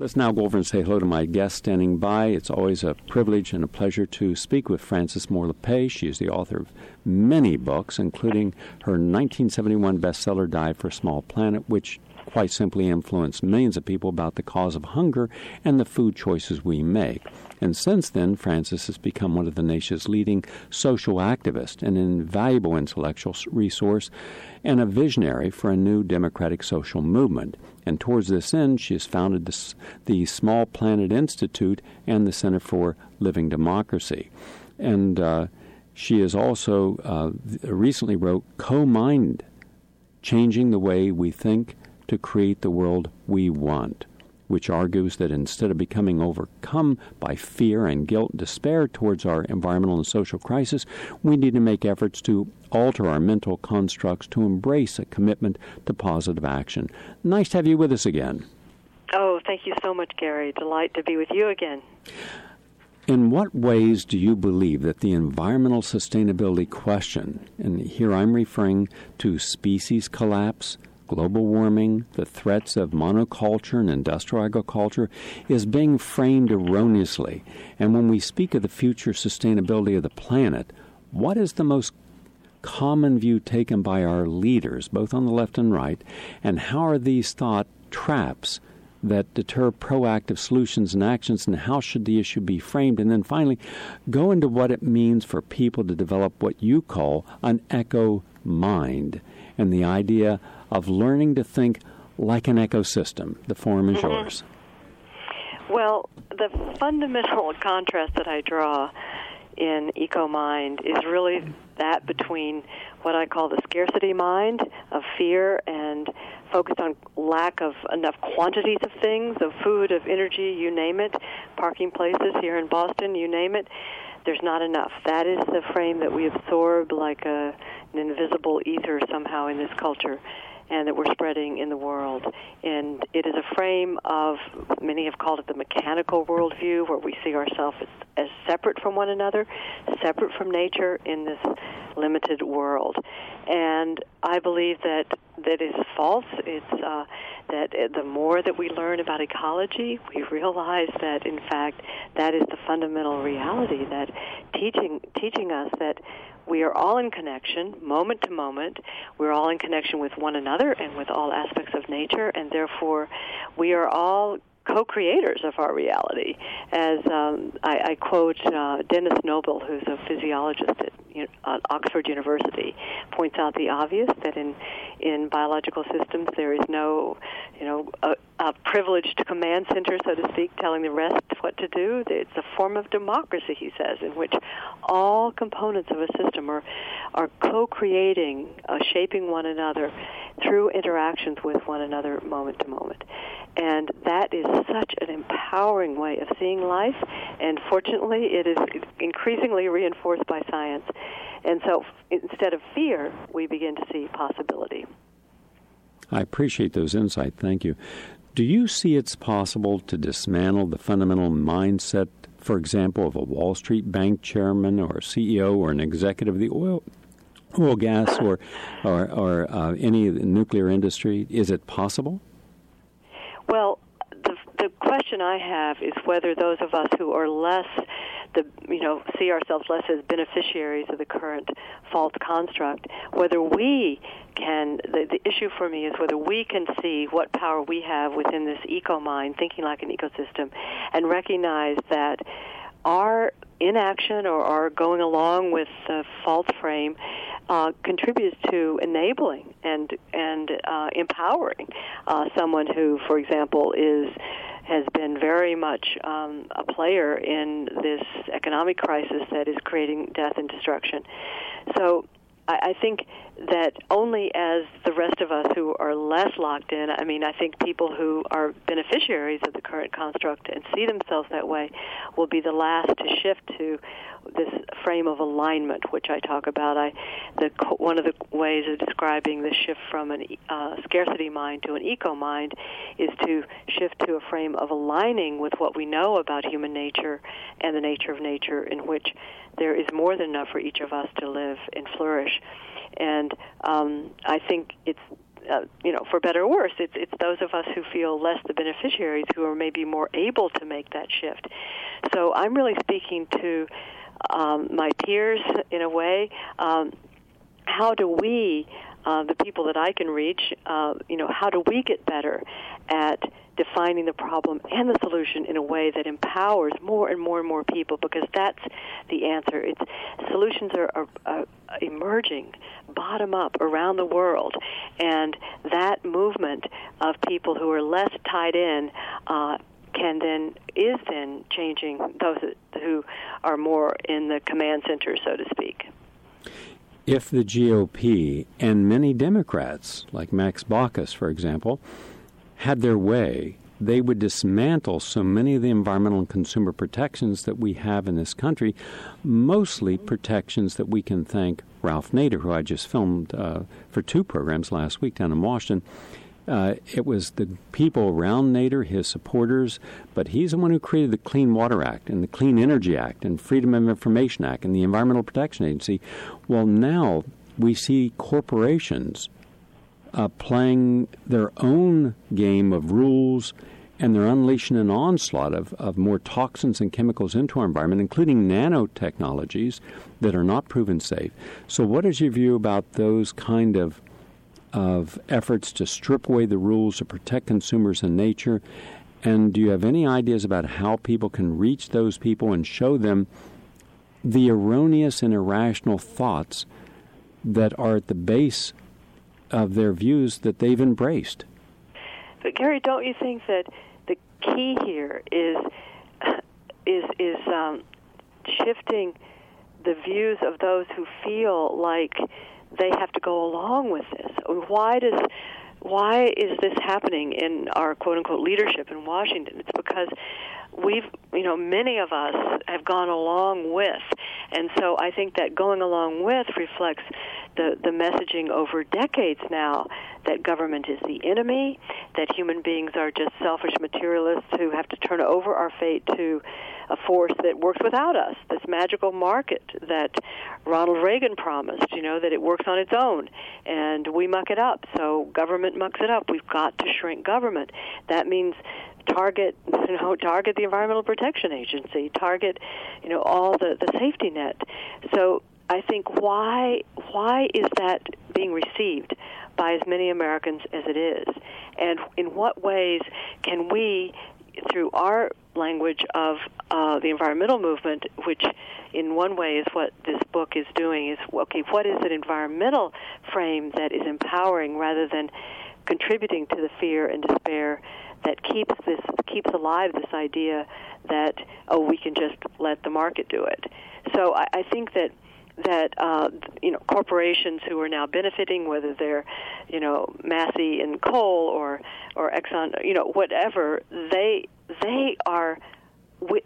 Let's now go over and say hello to my guest standing by. It's always a privilege and a pleasure to speak with Frances Moore Lappé. She is the author of many books, including her 1971 bestseller Diet for a Small Planet, which quite simply influenced millions of people about the cause of hunger and the food choices we make. And since then, Frances has become one of the nation's leading social activists, an invaluable intellectual resource, and a visionary for a new democratic social movement. And towards this end, she has founded the, the Small Planet Institute and the Center for Living Democracy. And uh, she has also uh, recently wrote EcoMind, Changing the Way We Think to Create the World We Want which argues that instead of becoming overcome by fear and guilt and despair towards our environmental and social crisis, we need to make efforts to alter our mental constructs to embrace a commitment to positive action. Nice to have you with us again. Oh, thank you so much, Gary. Delight to be with you again. In what ways do you believe that the environmental sustainability question, and here I'm referring to species collapse, global warming, the threats of monoculture and industrial agriculture, is being framed erroneously. And when we speak of the future sustainability of the planet, what is the most common view taken by our leaders, both on the left and right, and how are these thought traps that deter proactive solutions and actions, and how should the issue be framed? And then finally, go into what it means for people to develop what you call an eco mind and the idea of learning to think like an ecosystem. The forum is mm-hmm. yours. Well, the fundamental contrast that I draw in EcoMind is really that between what I call the scarcity mind of fear and focused on lack of enough quantities of things, of food, of energy, you name it, parking places here in Boston, you name it. There's not enough. That is the frame that we absorb like a, an invisible ether somehow in this culture and that we're spreading in the world. And it is a frame of, many have called it the mechanical worldview, where we see ourselves as, as separate from one another, separate from nature in this limited world. And I believe that that is false. It's uh, that the more that we learn about ecology, we realize that in fact that is the fundamental reality. That teaching teaching us that we are all in connection, moment to moment. We're all in connection with one another and with all aspects of nature, and therefore we are all co-creators of our reality. As um, I, I quote uh, Denis Noble, who's a physiologist at, at Oxford University, points out the obvious that in in biological systems there is no, you know, a, a privileged command center, so to speak, telling the rest what to do. It's a form of democracy, he says, in which all components of a system are are co-creating, uh, shaping one another through interactions with one another, moment to moment. And that is such an empowering way of seeing life, and fortunately, it is increasingly reinforced by science. And so instead of fear, we begin to see possibility. I appreciate those insights. Thank you. Do you see it's possible to dismantle the fundamental mindset, for example, of a Wall Street bank chairman or CEO or an executive of the oil oil, gas, or or, or uh, any nuclear industry? Is it possible? Well, the the question I have is whether those of us who are less the you know see ourselves less as beneficiaries of the current false construct whether we can the, the issue for me is whether we can see what power we have within this eco mind thinking like an ecosystem and recognize that our inaction or our going along with the false frame uh, contributes to enabling and and uh, empowering uh, someone who, for example, is has been very much um, a player in this economic crisis that is creating death and destruction. So I, I think that only as the rest of us who are less locked in, I mean, I think people who are beneficiaries of the current construct and see themselves that way will be the last to shift to this frame of alignment, which I talk about. I, the one of the ways of describing the shift from a uh, scarcity mind to an eco mind is to shift to a frame of aligning with what we know about human nature and the nature of nature, in which there is more than enough for each of us to live and flourish. And um, I think it's uh, you know, for better or worse, it's it's those of us who feel less the beneficiaries who are maybe more able to make that shift. So I'm really speaking to um, my peers in a way. Um, how do we, uh, the people that I can reach, uh, you know, how do we get better at defining the problem and the solution in a way that empowers more and more and more people because that's the answer. It's solutions are, are, are emerging bottom up around the world, and that movement of people who are less tied in. Uh, can then is then changing those who are more in the command center, so to speak. If the GOP and many Democrats, like Max Baucus, for example, had their way, they would dismantle so many of the environmental and consumer protections that we have in this country, mostly protections that we can thank Ralph Nader, who I just filmed uh, for two programs last week down in Washington. Uh, it was the people around Nader, his supporters, but he's the one who created the Clean Water Act and the Clean Energy Act and Freedom of Information Act and the Environmental Protection Agency. Well, now we see corporations uh, playing their own game of rules and they're unleashing an onslaught of, of more toxins and chemicals into our environment, including nanotechnologies that are not proven safe. So, what is your view about those kind of of efforts to strip away the rules to protect consumers and nature? And do you have any ideas about how people can reach those people and show them the erroneous and irrational thoughts that are at the base of their views that they've embraced. But Gary, don't you think that the key here is is is um, shifting the views of those who feel like they have to go along with this? Why does why is this happening in our quote unquote leadership in Washington? It's because we've, you know, many of us have gone along with. And so I think that going along with reflects the, the messaging over decades now that government is the enemy, that human beings are just selfish materialists who have to turn over our fate to a force that works without us, this magical market that Ronald Reagan promised, you know, that it works on its own and we muck it up. So government mucks it up. We've got to shrink government. That means target you know target the environmental protection agency target you know all the the safety net so i think why why is that being received by as many americans as it is and in what ways can we through our language of uh, the environmental movement, which in one way is what this book is doing, is okay, what is an environmental frame that is empowering rather than contributing to the fear and despair that keeps this keeps alive this idea that oh we can just let the market do it. So I, I think that that uh, you know corporations who are now benefiting, whether they're you know Massey and coal or or Exxon, you know whatever, they they are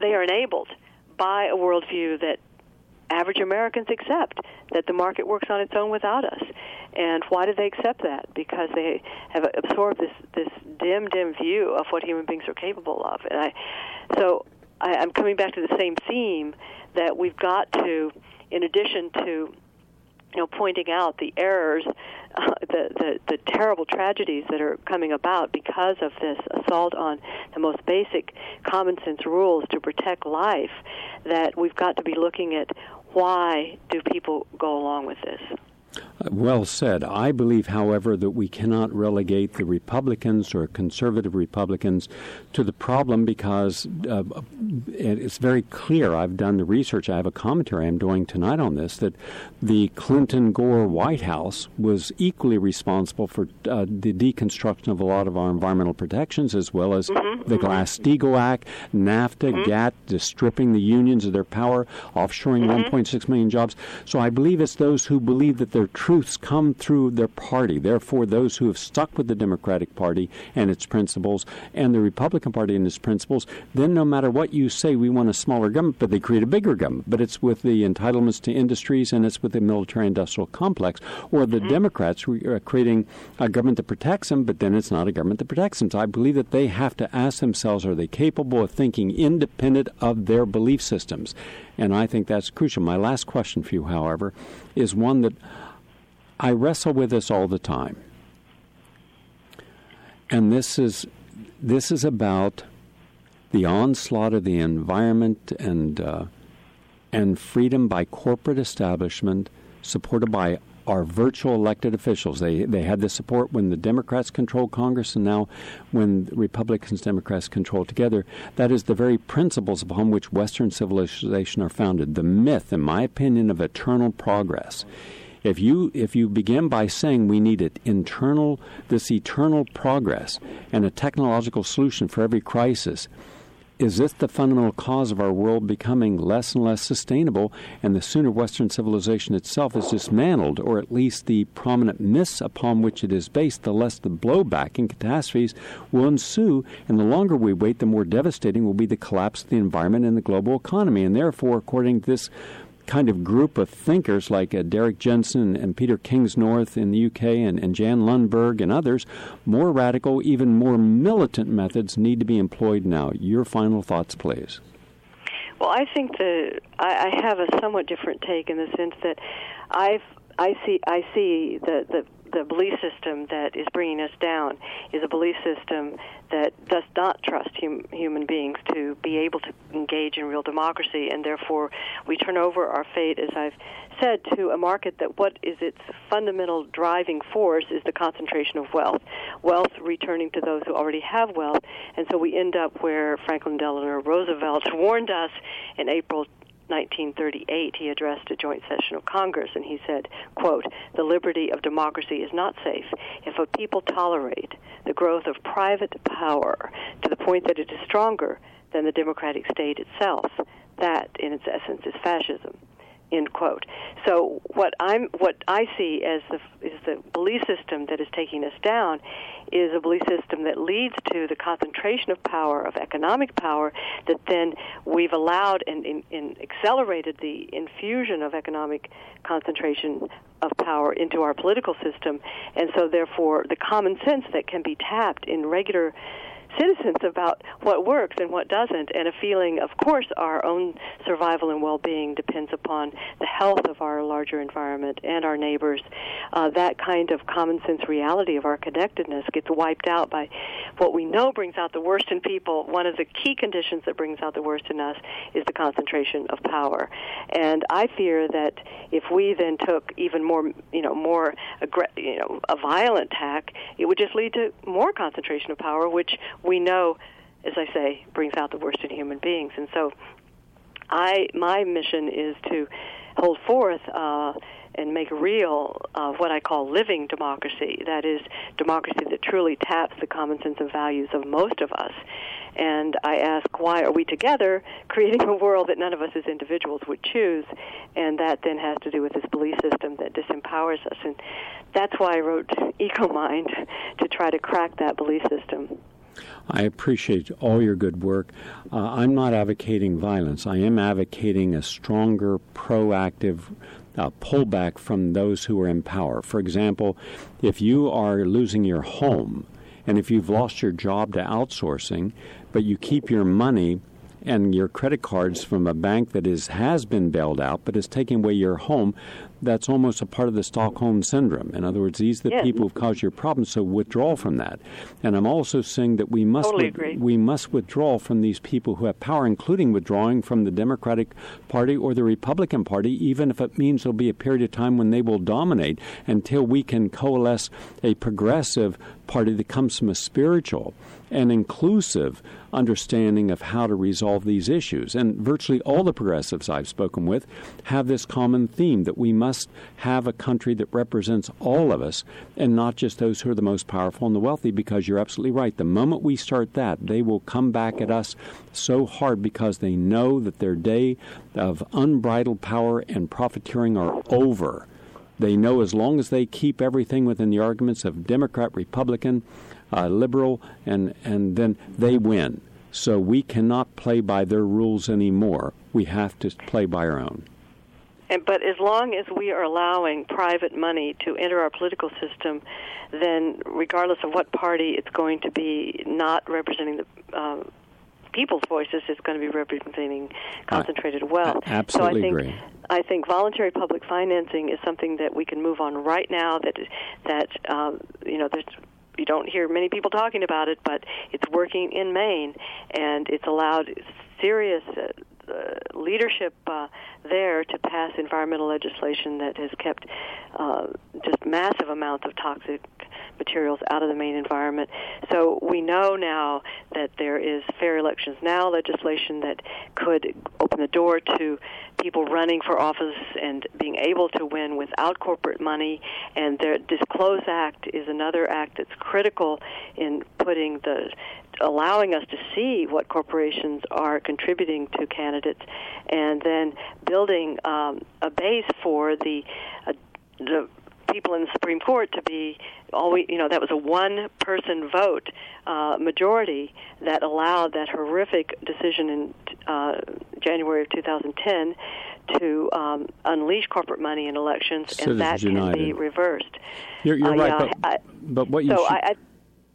they are enabled by a worldview that average Americans accept that the market works on its own without us. And why do they accept that? Because they have absorbed this this dim, dim view of what human beings are capable of. And I, so I, I'm coming back to the same theme that we've got to in addition to you know pointing out the errors uh, the, the the terrible tragedies that are coming about because of this assault on the most basic common sense rules to protect life that we've got to be looking at why do people go along with this well said. I believe, however, that we cannot relegate the Republicans or conservative Republicans to the problem because uh, it's very clear. I've done the research. I have a commentary I'm doing tonight on this that the Clinton Gore White House was equally responsible for uh, the deconstruction of a lot of our environmental protections, as well as mm-hmm, the mm-hmm. Glass Steagall Act, NAFTA, mm-hmm. GATT, stripping the unions of their power, offshoring mm-hmm. 1.6 million jobs. So I believe it's those who believe that they're true truths come through their party. Therefore, those who have stuck with the Democratic Party and its principles and the Republican Party and its principles, then no matter what you say, we want a smaller government, but they create a bigger government. But it's with the entitlements to industries and it's with the military industrial complex. Or the mm-hmm. Democrats are creating a government that protects them, but then it's not a government that protects them. So I believe that they have to ask themselves are they capable of thinking independent of their belief systems? And I think that's crucial. My last question for you, however, is one that I wrestle with this all the time. And this is this is about the onslaught of the environment and uh, and freedom by corporate establishment, supported by our virtual elected officials. They they had the support when the Democrats controlled Congress, and now when Republicans Democrats control together. That is the very principles upon which Western civilization are founded. The myth, in my opinion, of eternal progress. If you if you begin by saying we need it internal this eternal progress and a technological solution for every crisis, is this the fundamental cause of our world becoming less and less sustainable? And the sooner Western civilization itself is dismantled, or at least the prominent myths upon which it is based, the less the blowback and catastrophes will ensue. And the longer we wait, the more devastating will be the collapse of the environment and the global economy. And therefore, according to this kind of group of thinkers like uh, Derrick Jensen and Peter Kingsnorth in the UK and, and Jan Lundberg and others, more radical, even more militant methods need to be employed now. Your final thoughts, please. Well, I think that I, I have a somewhat different take in the sense that I've I see I see the the the belief system that is bringing us down is a belief system that does not trust hum, human beings to be able to engage in real democracy, and therefore we turn over our fate, as I've said, to a market that what is its fundamental driving force is the concentration of wealth, wealth returning to those who already have wealth, and so we end up where Franklin Delano Roosevelt warned us in April 1938, he addressed a joint session of Congress, and he said, quote, the liberty of democracy is not safe if a people tolerate the growth of private power to the point that it is stronger than the democratic state itself. That, in its essence, is fascism. End quote. So what I'm what I see as the is the belief system that is taking us down is a belief system that leads to the concentration of power of economic power that then we've allowed and, and, and accelerated the infusion of economic concentration of power into our political system and so therefore the common sense that can be tapped in regular citizens about what works and what doesn't, and a feeling, of course, our own survival and well-being depends upon the health of our larger environment and our neighbors. Uh, that kind of common sense reality of our connectedness gets wiped out by what we know brings out the worst in people. One of the key conditions that brings out the worst in us is the concentration of power, and I fear that if we then took even more, you know, more, you know, a violent tack, it would just lead to more concentration of power, which we know, as I say, brings out the worst in human beings. And so, I my mission is to hold forth. Uh, and make real uh, what I call living democracy. That is, democracy that truly taps the common sense and values of most of us. And I ask, why are we together creating a world that none of us as individuals would choose? And that then has to do with this belief system that disempowers us. And that's why I wrote EcoMind to try to crack that belief system. I appreciate all your good work. Uh, I'm not advocating violence. I am advocating a stronger, proactive uh, pullback from those who are in power. For example, if you are losing your home and if you've lost your job to outsourcing, but you keep your money and your credit cards from a bank that is has been bailed out but is taking away your home, that's almost a part of the Stockholm syndrome. In other words, these are the yes. people who've caused your problems, so withdraw from that. And I'm also saying that we must totally we must withdraw from these people who have power, including withdrawing from the Democratic Party or the Republican Party, even if it means there'll be a period of time when they will dominate until we can coalesce a progressive party that comes from a spiritual and inclusive understanding of how to resolve these issues. And virtually all the progressives I've spoken with have this common theme that we must have a country that represents all of us and not just those who are the most powerful and the wealthy, because you're absolutely right. The moment we start that, they will come back at us so hard because they know that their day of unbridled power and profiteering are over. They know as long as they keep everything within the arguments of Democrat, Republican, uh, liberal, and, and then they win. So we cannot play by their rules anymore. We have to play by our own. And, but as long as we are allowing private money to enter our political system, then regardless of what party it's going to be, not representing the uh, people's voices, it's going to be representing concentrated wealth. I absolutely so I think, agree. I think voluntary public financing is something that we can move on right now. That that um, you know there's you don't hear many people talking about it, but it's working in Maine, and it's allowed serious uh, leadership uh, there to pass environmental legislation that has kept uh, just massive amounts of toxic materials out of the Maine environment. So we know now that there is fair elections now legislation that could open the door to people running for office and being able to win without corporate money. And the Disclose Act is another act that's critical in putting the allowing us to see what corporations are contributing to candidates, and then building um, a base for the uh, the people in the Supreme Court to be always, you know, that was a one person vote uh, majority that allowed that horrific decision in uh, January of 2010 to um, unleash corporate money in elections, Citizens and that United. can be reversed. You're, you're Uh, right, yeah, but, I- but what you so should, I, I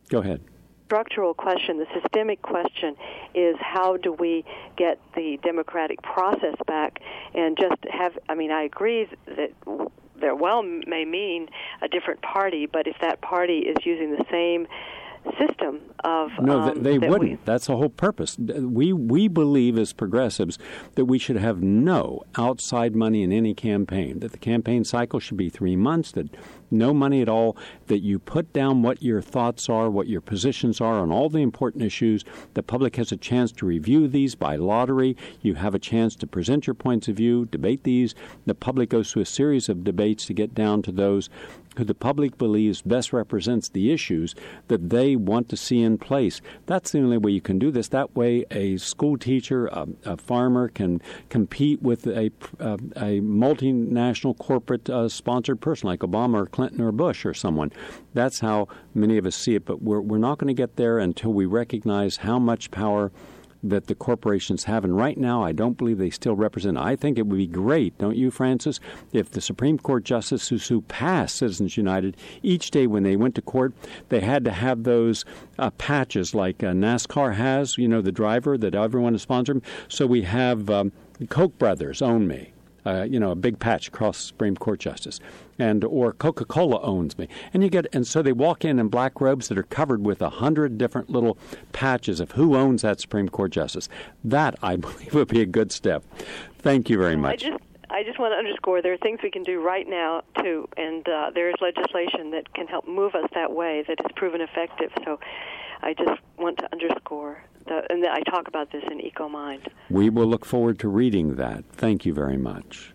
go ahead. structural question, the systemic question is how do we get the democratic process back and just have, I mean, I agree that there well may mean a different party, but if that party is using the same system of No, um, th they that wouldn't. we- That's the whole purpose. We we believe as progressives that we should have no outside money in any campaign. That the campaign cycle should be three months. That no money at all. That you put down what your thoughts are, what your positions are on all the important issues. The public has a chance to review these by lottery. You have a chance to present your points of view, debate these. The public goes through a series of debates to get down to those who the public believes best represents the issues that they want to see in place. That's the only way you can do this. That way, a school teacher, a, a farmer can compete with a, a, a multinational corporate uh, sponsored person like Obama or Clinton or Bush or someone. That's how many of us see it, but we're, we're not going to get there until we recognize how much power that the corporations have. And right now, I don't believe they still represent. I think it would be great, don't you, Frances, if the Supreme Court justices who passed Citizens United each day when they went to court, they had to have those uh, patches like uh, NASCAR has, you know, the driver that everyone is sponsoring. So we have um, Koch brothers own me. Uh, you know, a big patch across Supreme Court justice, and or Coca Cola owns me, and you get, and so they walk in in black robes that are covered with a hundred different little patches of who owns that Supreme Court justice. That I believe would be a good step. Thank you very I much. just I just want to underscore there are things we can do right now too, and uh, there is legislation that can help move us that way that has proven effective. So I just want to underscore and I talk about this in EcoMind. We will look forward to reading that. Thank you very much.